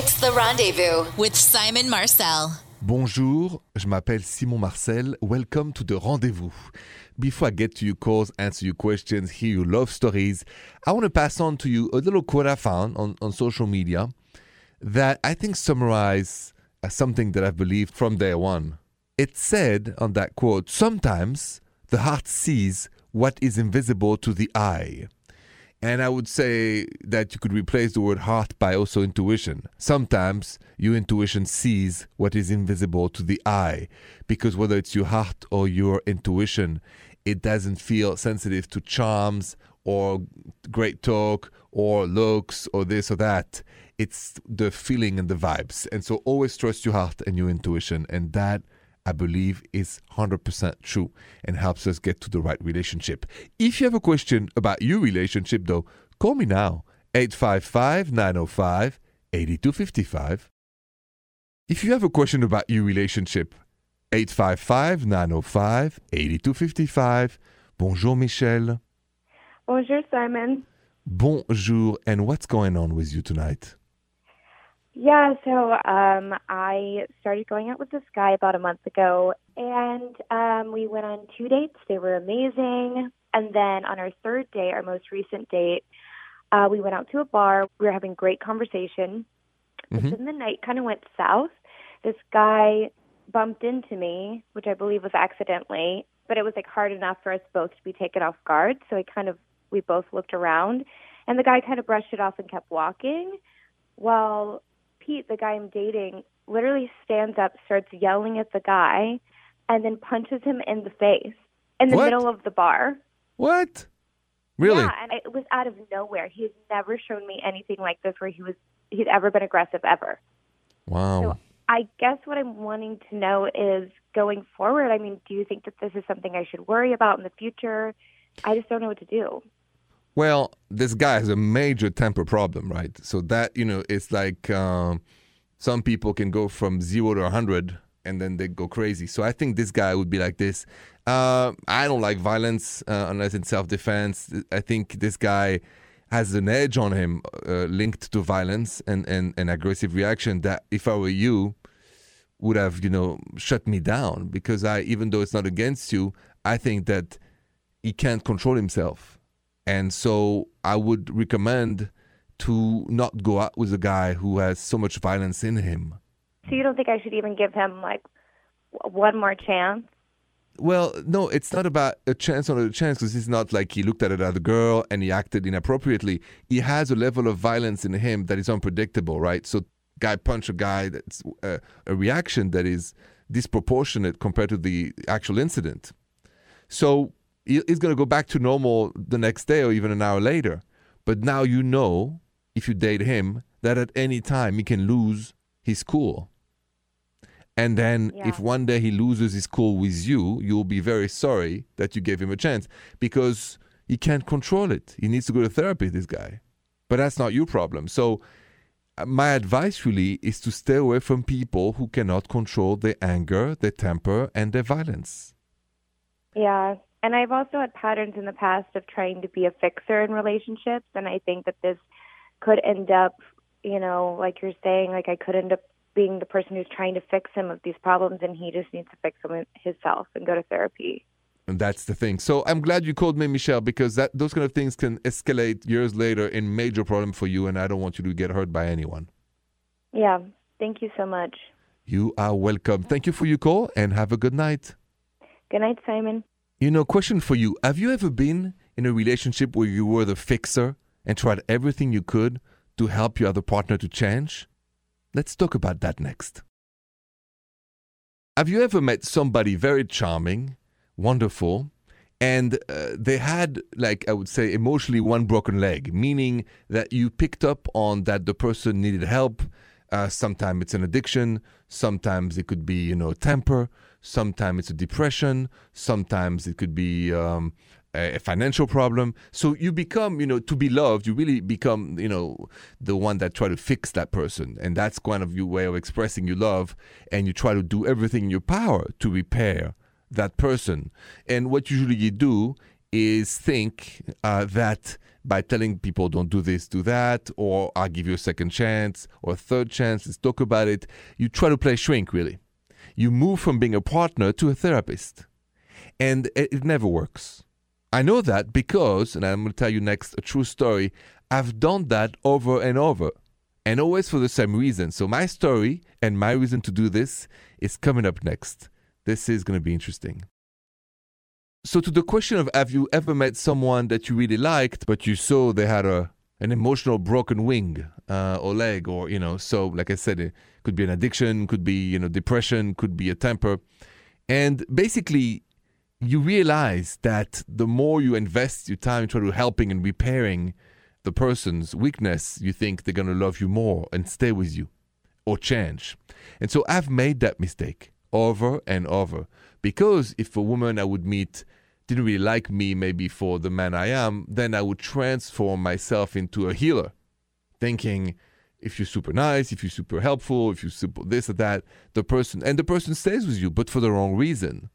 It's the rendezvous with Simon Marcel. Bonjour, je m'appelle Simon Marcel. Welcome to the rendezvous. Before I get to your calls, answer your questions, hear your love stories, I want to pass on to you a little quote I found on, on social media that I think summarize uh, something that I've believed from day one. It said on that quote, sometimes the heart sees what is invisible to the eye. And I would say that you could replace the word heart by also intuition. Sometimes your intuition sees what is invisible to the eye, because whether it's your heart or your intuition, it doesn't feel sensitive to charms or great talk or looks or this or that. It's the feeling and the vibes. And so always trust your heart and your intuition. And that I believe is 100% true and helps us get to the right relationship. If you have a question about your relationship, though, call me now 855 905 8255. If you have a question about your relationship, 855 905 8255. Bonjour, Michelle. Bonjour, Simon. Bonjour, and what's going on with you tonight? Yeah, so um, I started going out with this guy about a month ago, and um, we went on two dates. They were amazing. And then on our third day, our most recent date, uh, we went out to a bar. We were having great conversation. Mhm. But then the night kind of went south. This guy bumped into me, which I believe was accidentally, but it was like hard enough for us both to be taken off guard. So I kind of, we both looked around, and the guy kind of brushed it off and kept walking. While Pete, the guy I'm dating, literally stands up, starts yelling at the guy, and then punches him in the face in the What? middle of the bar. What? Really? Yeah, and it was out of nowhere. He's never shown me anything like this where he was he's ever been aggressive ever. Wow. So I guess what I'm wanting to know is going forward, I mean, do you think that this is something I should worry about in the future? I just don't know what to do. Well, this guy has a major temper problem, right? So that you know, it's like um, some people can go from zero to hundred and then they go crazy. So I think this guy would be like this. Uh, I don't like violence uh, unless in self-defense. I think this guy has an edge on him uh, linked to violence and, and, and aggressive reaction that if I were you would have you know shut me down because I even though it's not against you I think that he can't control himself and so I would recommend to not go out with a guy who has so much violence in him. So you don't think I should even give him like one more chance? Well, no, it's not about a chance on a chance because it's not like he looked at another girl and he acted inappropriately. He has a level of violence in him that is unpredictable, right? So, guy punch a guy that's a, a reaction that is disproportionate compared to the actual incident. So, he's going to go back to normal the next day or even an hour later. But now you know, if you date him, that at any time he can lose his cool. And then Yeah. if one day he loses his cool with you, you'll be very sorry that you gave him a chance because he can't control it. He needs to go to therapy, this guy. But that's not your problem. So uh, my advice really is to stay away from people who cannot control their anger, their temper, and their violence. Yeah. And I've also had patterns in the past of trying to be a fixer in relationships. And I think that this could end up, you know, like you're saying, like I could end up being the person who's trying to fix him of these problems and he just needs to fix them himself and go to therapy. And that's the thing. So I'm glad you called me, Michelle, because that those kind of things can escalate years later in major problem for you, and I don't want you to get hurt by anyone. Yeah. Thank you so much. You are welcome. Thank you for your call, and have a good night. Good night, Simon. You know, question for you: Have you ever been in a relationship where you were the fixer and tried everything you could to help your other partner to change? Let's talk about that next. Have you ever met somebody very charming, wonderful, and uh, they had, like, I would say, emotionally one broken leg, meaning that you picked up on that the person needed help. Uh, sometimes it's an addiction, sometimes it could be, you know, temper, sometimes it's a depression, sometimes it could be um, a financial problem. So you become, you know, to be loved, you really become, you know, the one that try to fix that person. And that's kind of your way of expressing your love. And you try to do everything in your power to repair that person. And what usually you do is think uh, that by telling people don't do this, do that, or I'll give you a second chance or a third chance, let's talk about it. You try to play shrink, really. You move from being a partner to a therapist. And it, never works. I know that because, and I'm going to tell you next a true story, I've done that over and over and always for the same reason. So, my story and my reason to do this is coming up next. This is going to be interesting. So, to the question of have you ever met someone that you really liked, but you saw they had a an emotional broken wing uh, or leg, or you know, so like I said, could be an addiction, could be you know depression, could be a temper, and basically you realize that the more you invest your time trying to helping and repairing the person's weakness, you think they're going to love you more and stay with you or change. And so I've made that mistake over and over because if a woman I would meet didn't really like me, maybe for the man I am, then I would transform myself into a healer, thinking if you're super nice, if you're super helpful, if you're super this or that, the person, and the person stays with you, but for the wrong reason.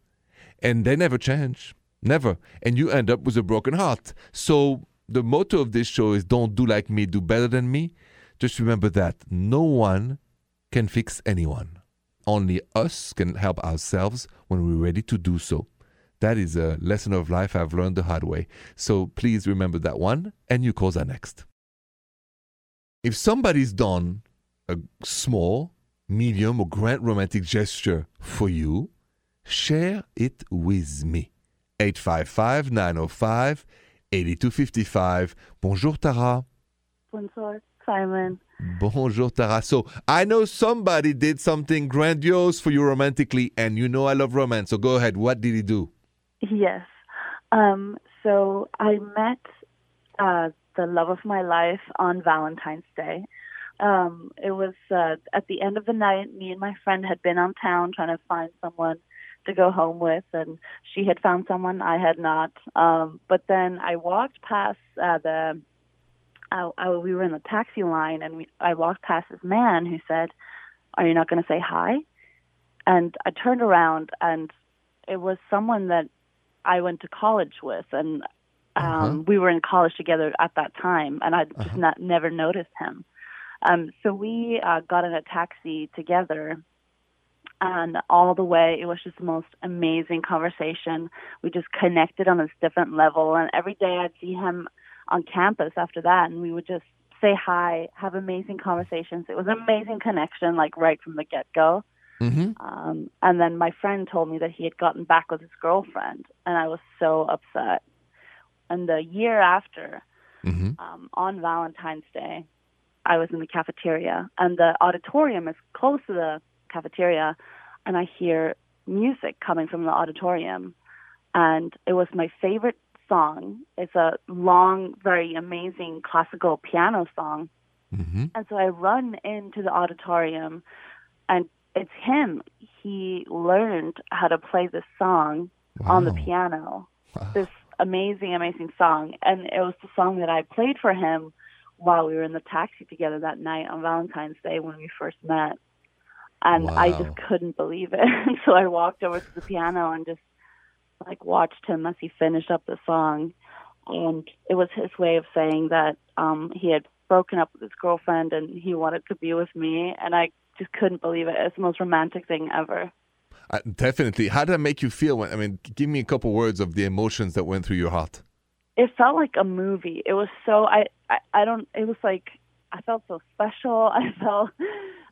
And they never change. Never. And you end up with a broken heart. So the motto of this show is don't do like me, do better than me. Just remember that no one can fix anyone. Only us can help ourselves when we're ready to do so. That is a lesson of life I've learned the hard way. So please remember that one, and you calls are next. If somebody's done a small, medium, or grand romantic gesture for you, share it with me. 855 905 8255. Bonjour, Tara. Bonjour, Simon. Bonjour, Tara. So I know somebody did something grandiose for you romantically, and you know I love romance. So go ahead. What did he do? Yes. Um, so I met uh, the love of my life on Valentine's Day. Um, it was uh, at the end of the night. Me and my friend had been on town trying to find someone to go home with, and she had found someone I had not. Um, but then I walked past uh, the. I, I, we were in the taxi line, and we, I walked past this man who said, "Are you not going to say hi?" And I turned around, and it was someone that I went to college with, and um, uh-huh. we were in college together at that time, and I just uh-huh. not never noticed him. Um, so we uh, got in a taxi together, and all the way it was just the most amazing conversation. We just connected on this different level, and every day I'd see him on campus after that, and we would just say hi, have amazing conversations. It was an amazing connection, like right from the get go. Mm-hmm. Um, and then my friend told me that he had gotten back with his girlfriend, and I was so upset. And the year after, mm-hmm. um, on Valentine's Day, I was in the cafeteria, and the auditorium is close to the cafeteria, and I hear music coming from the auditorium, and it was my favorite song. It's a long, very amazing classical piano song. Mm-hmm. And so I run into the auditorium and it's him. He learned how to play this song wow. on the piano. Wow. This amazing, amazing song, and it was the song that I played for him while we were in the taxi together that night on Valentine's Day when we first met. And wow. I just couldn't believe it. and so I walked over to the piano and just like watched him as he finished up the song. And it was his way of saying that um he had broken up with his girlfriend and he wanted to be with me and I just couldn't believe it. It's the most romantic thing ever. Uh, definitely. How did that make you feel? When, I mean, give me a couple words of the emotions that went through your heart. It felt like a movie. It was so I I, I don't. It was like I felt so special. I felt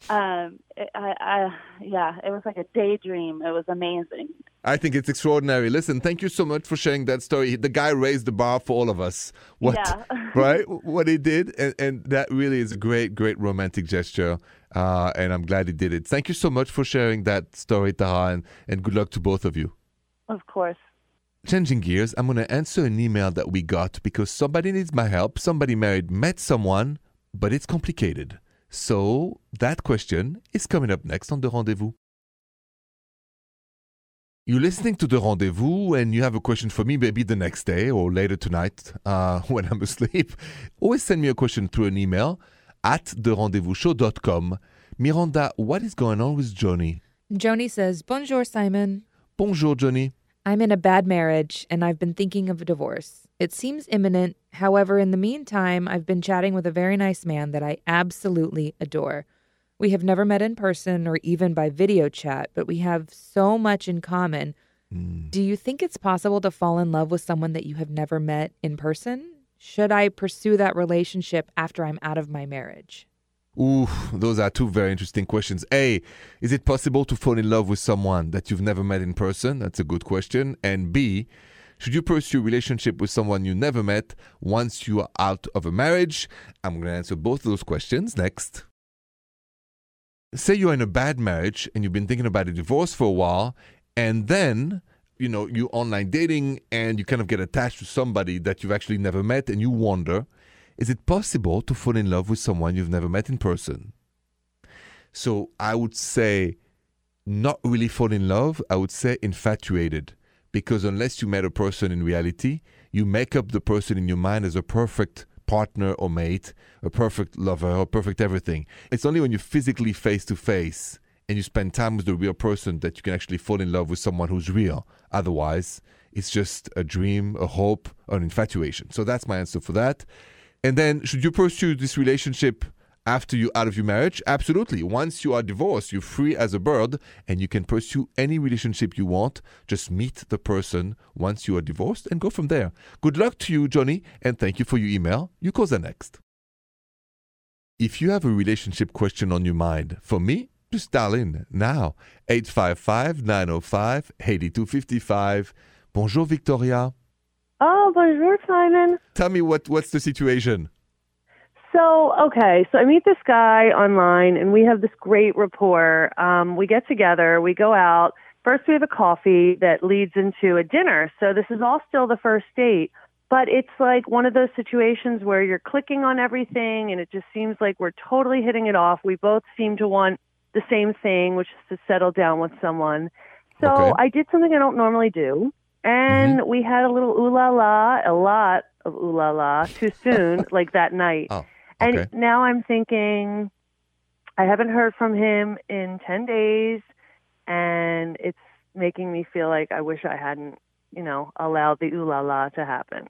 um it, I, I yeah it was like a daydream it was amazing i think it's extraordinary listen thank you so much for sharing that story the guy raised the bar for all of us what yeah. right what he did and, and that really is a great great romantic gesture uh, and i'm glad he did it thank you so much for sharing that story Tara, and, and good luck to both of you of course Changing gears, I'm going to answer an email that we got because somebody needs my help. Somebody married, met someone, but it's complicated. So that question is coming up next on The Rendezvous. You're listening to The Rendezvous and you have a question for me maybe the next day or later tonight uh, when I'm asleep. Always send me a question through an email at therendezvousshow.com. Miranda, what is going on with Johnny? Johnny says, Bonjour, Simon. Bonjour, Johnny. I'm in a bad marriage and I've been thinking of a divorce. It seems imminent. However, in the meantime, I've been chatting with a very nice man that I absolutely adore. We have never met in person or even by video chat, but we have so much in common. Hmm. Do you think it's possible to fall in love with someone that you have never met in person? Should I pursue that relationship after I'm out of my marriage? Ooh, those are two very interesting questions. A, is it possible to fall in love with someone that you've never met in person? That's a good question. And B, should you pursue a relationship with someone you never met once you are out of a marriage? I'm going to answer both of those questions next. Say you're in a bad marriage and you've been thinking about a divorce for a while, and then you know you online dating and you kind of get attached to somebody that you've actually never met, and you wonder, is it possible to fall in love with someone you've never met in person? So I would say not really fall in love, I would say infatuated. Because unless you met a person in reality, you make up the person in your mind as a perfect partner or mate, a perfect lover, or perfect everything. It's only when you're physically face to face and you spend time with the real person that you can actually fall in love with someone who's real. Otherwise, it's just a dream, a hope, an infatuation. So that's my answer for that. And then, should you pursue this relationship after you're out of your marriage? Absolutely. Once you are divorced, you're free as a bird and you can pursue any relationship you want. Just meet the person once you are divorced and go from there. Good luck to you, Johnny, and thank you for your email. You call the next. If you have a relationship question on your mind, for me, just dial in now. 855 905 8255. Bonjour, Victoria. Oh, bonjour, Simon. Tell me what, what's the situation? So, okay, so I meet this guy online, and we have this great rapport. Um, we get together, we go out. First, we have a coffee that leads into a dinner. So, this is all still the first date, but it's like one of those situations where you're clicking on everything, and it just seems like we're totally hitting it off. We both seem to want the same thing, which is to settle down with someone. So, Okay. I did something I don't normally do, and we had a little ooh la la, a lot of ooh la la too soon, like that night. Oh, And okay. now I'm thinking, I haven't heard from him in 10 days, and it's making me feel like I wish I hadn't, you know, allowed the ooh la la to happen.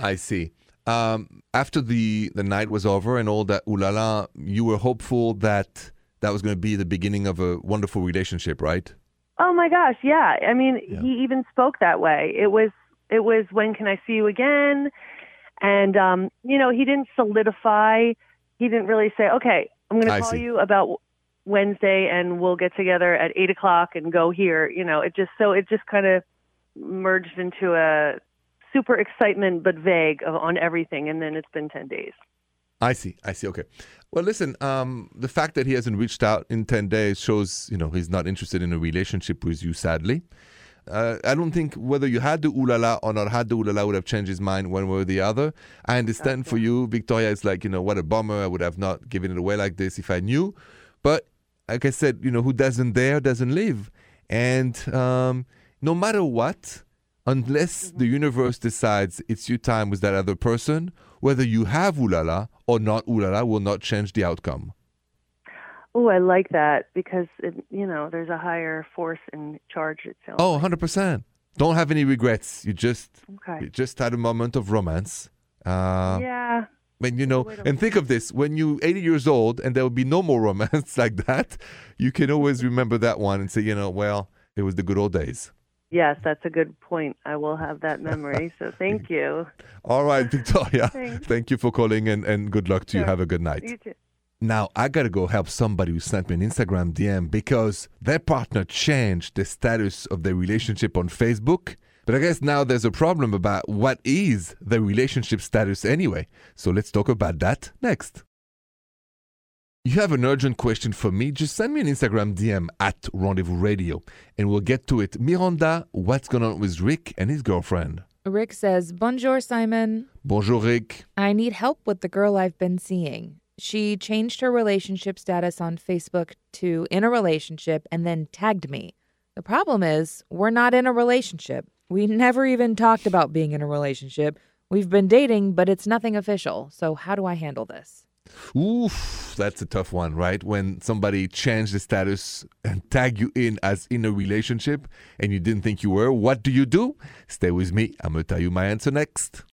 I see. Um, after the, the night was over and all that ooh la la, you were hopeful that that was going to be the beginning of a wonderful relationship, right? Oh my gosh, yeah. I mean, Yeah. he even spoke that way. It was, it was when can I see you again? And, um, you know, he didn't solidify. He didn't really say, okay, I'm going to call see. you about Wednesday and we'll get together at eight o'clock and go here. You know, it just, so it just kind of merged into a super excitement, but vague of, on everything. And then it's been 10 days. I see. I see. Okay. Well, listen. Um, the fact that he hasn't reached out in ten days shows, you know, he's not interested in a relationship with you. Sadly, uh, I don't think whether you had the ooh la la or not had the ooh la la would have changed his mind one way or the other. I understand for you, Victoria. It's like you know what a bummer. I would have not given it away like this if I knew. But like I said, you know, who doesn't dare doesn't live. And um, no matter what, unless the universe decides it's your time with that other person, whether you have ooh la la or not ooh la la will not change the outcome. Oh, I like that because, it, you know, there's a higher force in charge itself. Oh, 100%. Don't have any regrets. You just Okay. you just had a moment of romance. Uh, yeah. When you know, and think of this: when you're 80 years old and there will be no more romance like that, you can always remember that one and say, you know, well, it was the good old days. Yes, that's a good point. I will have that memory. So thank you. All right, Victoria. Thanks. Thank you for calling and, and good luck to you. Have a good night. You too. Now I gotta go help somebody who sent me an Instagram DM because their partner changed the status of their relationship on Facebook. But I guess now there's a problem about what is the relationship status anyway. So let's talk about that next. You have an urgent question for me? Just send me an Instagram DM at Rendezvous Radio and we'll get to it. Miranda, what's going on with Rick and his girlfriend? Rick says, Bonjour, Simon. Bonjour, Rick. I need help with the girl I've been seeing. She changed her relationship status on Facebook to in a relationship and then tagged me. The problem is, we're not in a relationship. We never even talked about being in a relationship. We've been dating, but it's nothing official. So, how do I handle this? Oof, that's a tough one, right? When somebody changed the status and tag you in as in a relationship and you didn't think you were, what do you do? Stay with me. I'm going to tell you my answer next.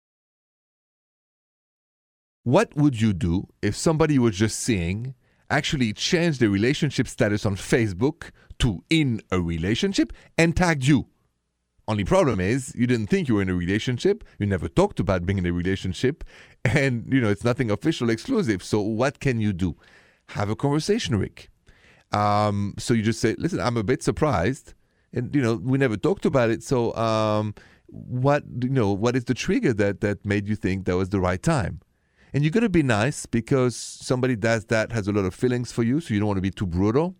What would you do if somebody you were just seeing actually changed the relationship status on Facebook to in a relationship and tagged you? Only problem is you didn't think you were in a relationship. You never talked about being in a relationship, and you know it's nothing official, exclusive. So what can you do? Have a conversation, Rick. Um, so you just say, "Listen, I'm a bit surprised, and you know we never talked about it. So um, what you know what is the trigger that that made you think that was the right time?" And you're gonna be nice because somebody does that has a lot of feelings for you, so you don't want to be too brutal.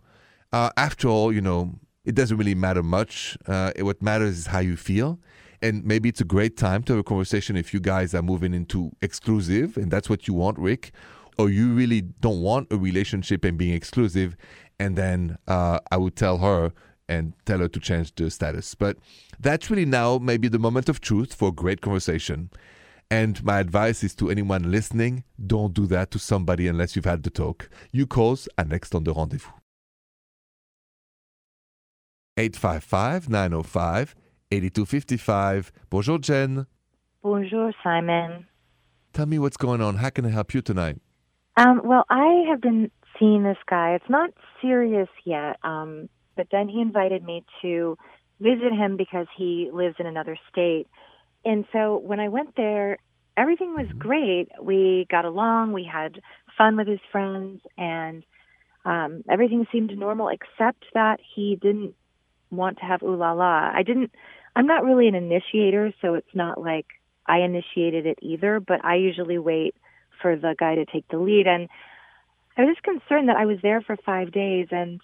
Uh, after all, you know it doesn't really matter much. Uh, what matters is how you feel. And maybe it's a great time to have a conversation if you guys are moving into exclusive and that's what you want, Rick, or you really don't want a relationship and being exclusive. And then uh, I would tell her and tell her to change the status. But that's really now maybe the moment of truth for a great conversation. And my advice is to anyone listening don't do that to somebody unless you've had the talk. You calls are next on the rendezvous. 855 905 8255. Bonjour, Jen. Bonjour, Simon. Tell me what's going on. How can I help you tonight? Um, well, I have been seeing this guy. It's not serious yet, um, but then he invited me to visit him because he lives in another state. And so when I went there, everything was great. We got along, we had fun with his friends, and um, everything seemed normal except that he didn't want to have ooh la la. I didn't. I'm not really an initiator, so it's not like I initiated it either. But I usually wait for the guy to take the lead, and I was just concerned that I was there for five days and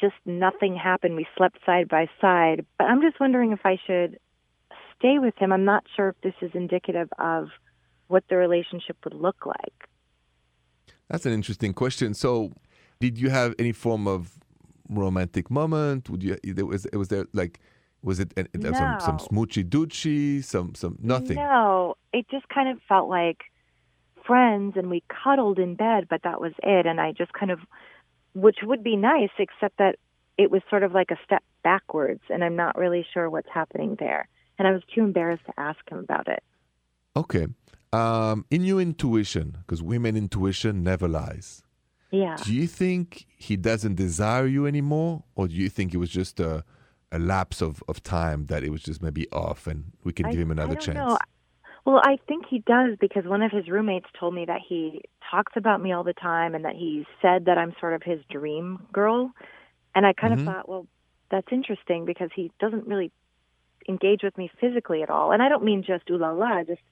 just nothing happened. We slept side by side, but I'm just wondering if I should stay with him. I'm not sure if this is indicative of what the relationship would look like. That's an interesting question. So, did you have any form of romantic moment? Would you? There was. Was there like? Was it, it no. some some smoochy doochy? Some some nothing. No, it just kind of felt like friends, and we cuddled in bed, but that was it. And I just kind of, which would be nice, except that it was sort of like a step backwards, and I'm not really sure what's happening there. And I was too embarrassed to ask him about it. Okay. Um, in your intuition, because women intuition never lies. Yeah. Do you think he doesn't desire you anymore, or do you think it was just a, a lapse of, of time that it was just maybe off, and we can I, give him another I don't chance? Know. Well, I think he does because one of his roommates told me that he talks about me all the time, and that he said that I'm sort of his dream girl. And I kind Mhm. of thought, well, that's interesting because he doesn't really engage with me physically at all. And I don't mean just ooh la la. Just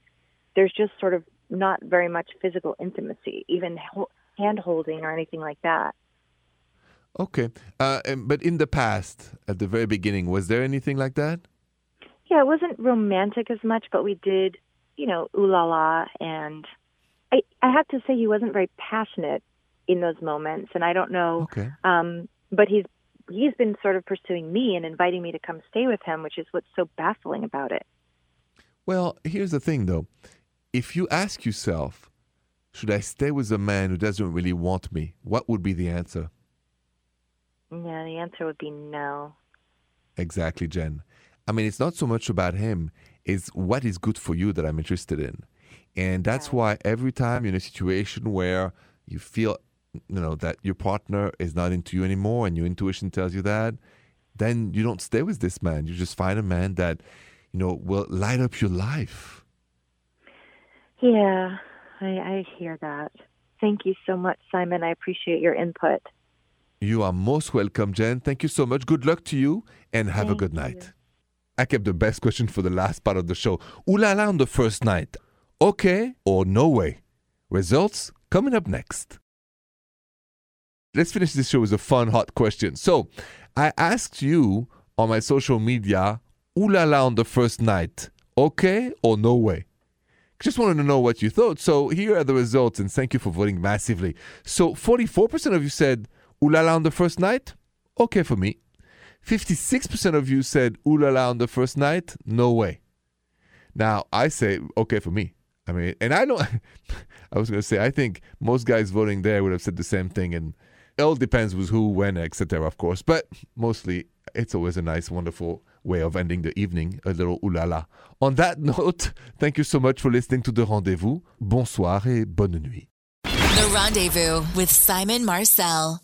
there's just sort of not very much physical intimacy, even ho- hand holding or anything like that. Okay. Uh, and- but in the past, at the very beginning, was there anything like that? Yeah, it wasn't romantic as much, but we did, you know, ooh la la. And I, I have to say, he wasn't very passionate in those moments. And I don't know, Okay. um, but he's he's been sort of pursuing me and inviting me to come stay with him, which is what's so baffling about it. Well, here's the thing, though. If you ask yourself, should I stay with a man who doesn't really want me? What would be the answer? Yeah, the answer would be no. Exactly, Jen. I mean, it's not so much about him, it's what is good for you that I'm interested in. And that's why every time you're in a situation where you feel, you know, that your partner is not into you anymore and your intuition tells you that, then you don't stay with this man. You just find a man that, you know, will light up your life. Yeah, I, I hear that. Thank you so much, Simon. I appreciate your input. You are most welcome, Jen. Thank you so much. Good luck to you and have a Thank good you. night. I kept the best question for the last part of the show. Ooh la la on the first night. Okay or no way? Results coming up next. Let's finish this show with a fun, hot question. So, I asked you on my social media, ooh la on the first night. Okay or no way? Just wanted to know what you thought. So, here are the results, and thank you for voting massively. So, 44% of you said, ooh la on the first night. Okay for me. 56% of you said ooh la la on the first night. No way. Now, I say okay for me. I mean, and I don't I was going to say, I think most guys voting there would have said the same thing. And it all depends with who, when, etc., of course. But mostly, it's always a nice, wonderful way of ending the evening, a little ulala. On that note, thank you so much for listening to The Rendezvous. Bonsoir et bonne nuit. The Rendezvous with Simon Marcel.